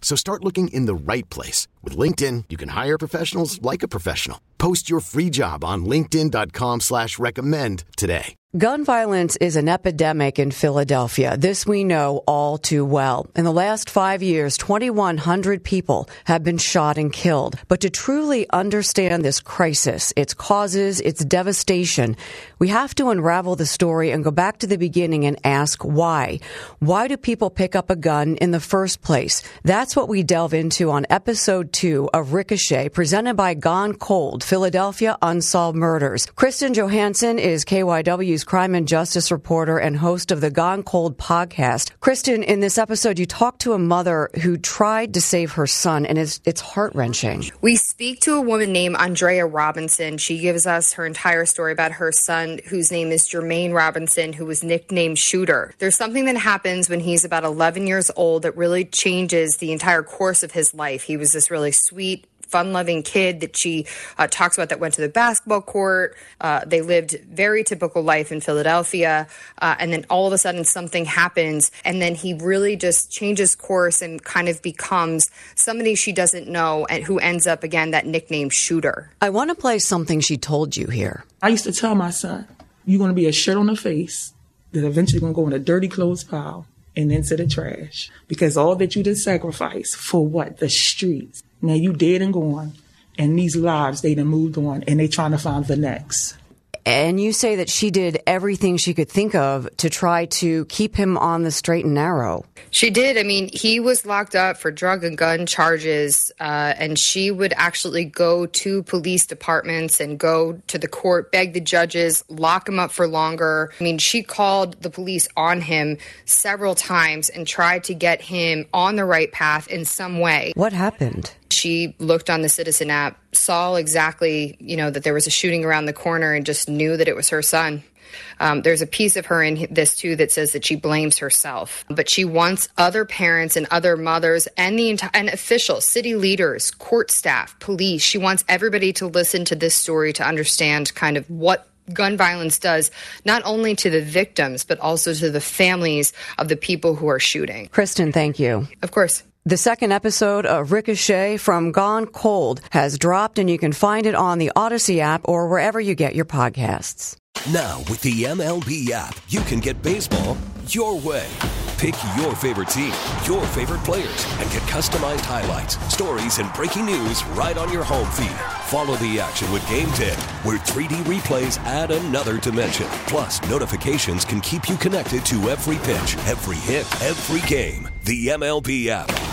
So start looking in the right place. With LinkedIn, you can hire professionals like a professional. Post your free job on linkedin.com slash recommend today. Gun violence is an epidemic in Philadelphia. This we know all too well. In the last five years, 2,100 people have been shot and killed. But to truly understand this crisis, its causes, its devastation, we have to unravel the story and go back to the beginning and ask why. Why do people pick up a gun in the first place? That's what we delve into on episode two of Ricochet, presented by Gone Cold, Philadelphia Unsolved Murders. Kristen Johanson is KYW's crime and justice reporter and host of the Gone Cold podcast. Kristen, in this episode, you talk to a mother who tried to save her son, and it's, it's heart wrenching. We speak to a woman named Andrea Robinson. She gives us her entire story about her son, whose name is Jermaine Robinson, who was nicknamed Shooter. There's something that happens when he's about 11 years old that really changes the entire course of his life. He was this really sweet, fun loving kid that she uh, talks about that went to the basketball court. Uh, they lived very typical life in Philadelphia. Uh, and then all of a sudden something happens. And then he really just changes course and kind of becomes somebody she doesn't know and who ends up again that nickname shooter. I want to play something she told you here. I used to tell my son, you're going to be a shirt on the face that eventually going to go in a dirty clothes pile and into the trash because all that you did sacrifice for what? The streets. Now you dead and gone, and these lives they done moved on, and they trying to find the next. And you say that she did everything she could think of to try to keep him on the straight and narrow. She did. I mean, he was locked up for drug and gun charges, uh, and she would actually go to police departments and go to the court, beg the judges, lock him up for longer. I mean, she called the police on him several times and tried to get him on the right path in some way. What happened? She looked on the Citizen app, saw exactly, you know, that there was a shooting around the corner and just knew that it was her son. Um, there's a piece of her in this too that says that she blames herself, but she wants other parents and other mothers and the entire and officials, city leaders, court staff, police. She wants everybody to listen to this story to understand kind of what gun violence does not only to the victims but also to the families of the people who are shooting. Kristen, thank you. Of course. The second episode of Ricochet from Gone Cold has dropped, and you can find it on the Odyssey app or wherever you get your podcasts. Now, with the MLB app, you can get baseball your way. Pick your favorite team, your favorite players, and get customized highlights, stories, and breaking news right on your home feed. Follow the action with Game Day, where 3D replays add another dimension. Plus, notifications can keep you connected to every pitch, every hit, every game. The MLB app.